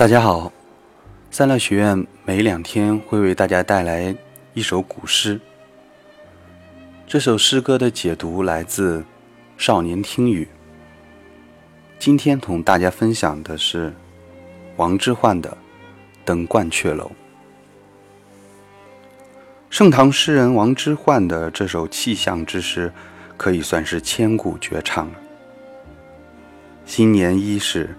大家好，三乐学院每两天会为大家带来一首古诗。这首诗歌的解读来自《少年听雨》。今天同大家分享的是王之涣的《登鹳雀楼》。盛唐诗人王之涣的这首气象之诗，可以算是千古绝唱了。新年伊始。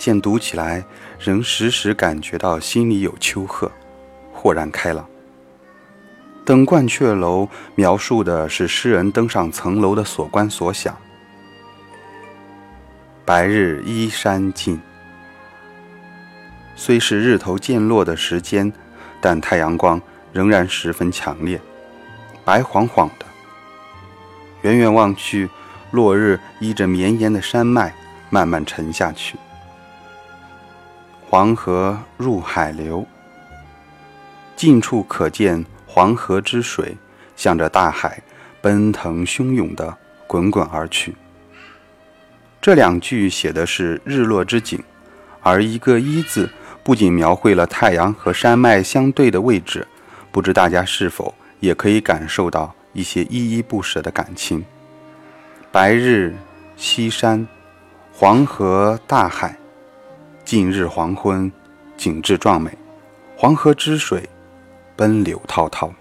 现读起来，仍时时感觉到心里有丘壑，豁然开朗。登鹳雀楼描述的是诗人登上层楼的所观所想。白日依山尽，虽是日头渐落的时间，但太阳光仍然十分强烈，白晃晃的。远远望去，落日依着绵延的山脉慢慢沉下去。黄河入海流，近处可见黄河之水向着大海奔腾汹涌地滚滚而去。这两句写的是日落之景，而一个“一”字不仅描绘了太阳和山脉相对的位置，不知大家是否也可以感受到一些依依不舍的感情。白日西山，黄河大海。近日黄昏，景致壮美，黄河之水奔流滔滔。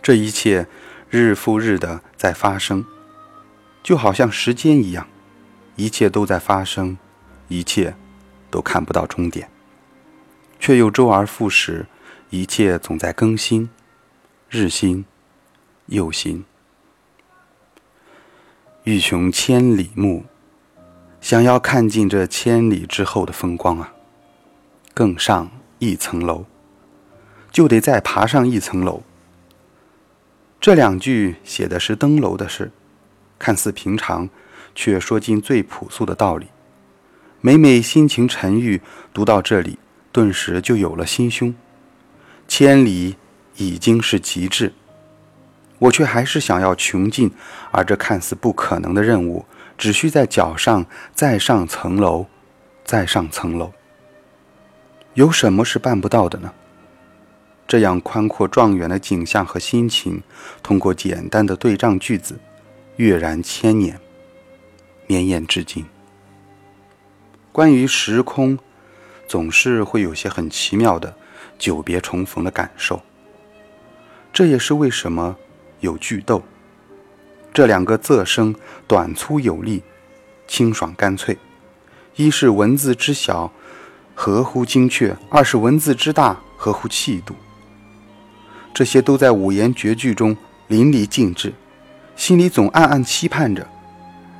这一切日复日的在发生，就好像时间一样，一切都在发生，一切都看不到终点，却又周而复始，一切总在更新，日新又新。欲穷千里目。想要看尽这千里之后的风光啊，更上一层楼，就得再爬上一层楼。这两句写的是登楼的事，看似平常，却说尽最朴素的道理。每每心情沉郁，读到这里，顿时就有了心胸。千里已经是极致，我却还是想要穷尽，而这看似不可能的任务。只需在脚上再上层楼，再上层楼。有什么是办不到的呢？这样宽阔壮远的景象和心情，通过简单的对仗句子，跃然千年，绵延至今。关于时空，总是会有些很奇妙的久别重逢的感受。这也是为什么有句逗。这两个仄声短粗有力，清爽干脆。一是文字之小，合乎精确；二是文字之大，合乎气度。这些都在五言绝句中淋漓尽致，心里总暗暗期盼着，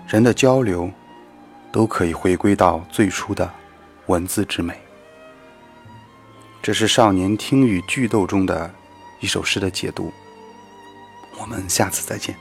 人的交流都可以回归到最初的文字之美。这是《少年听雨剧斗》中的一首诗的解读。我们下次再见。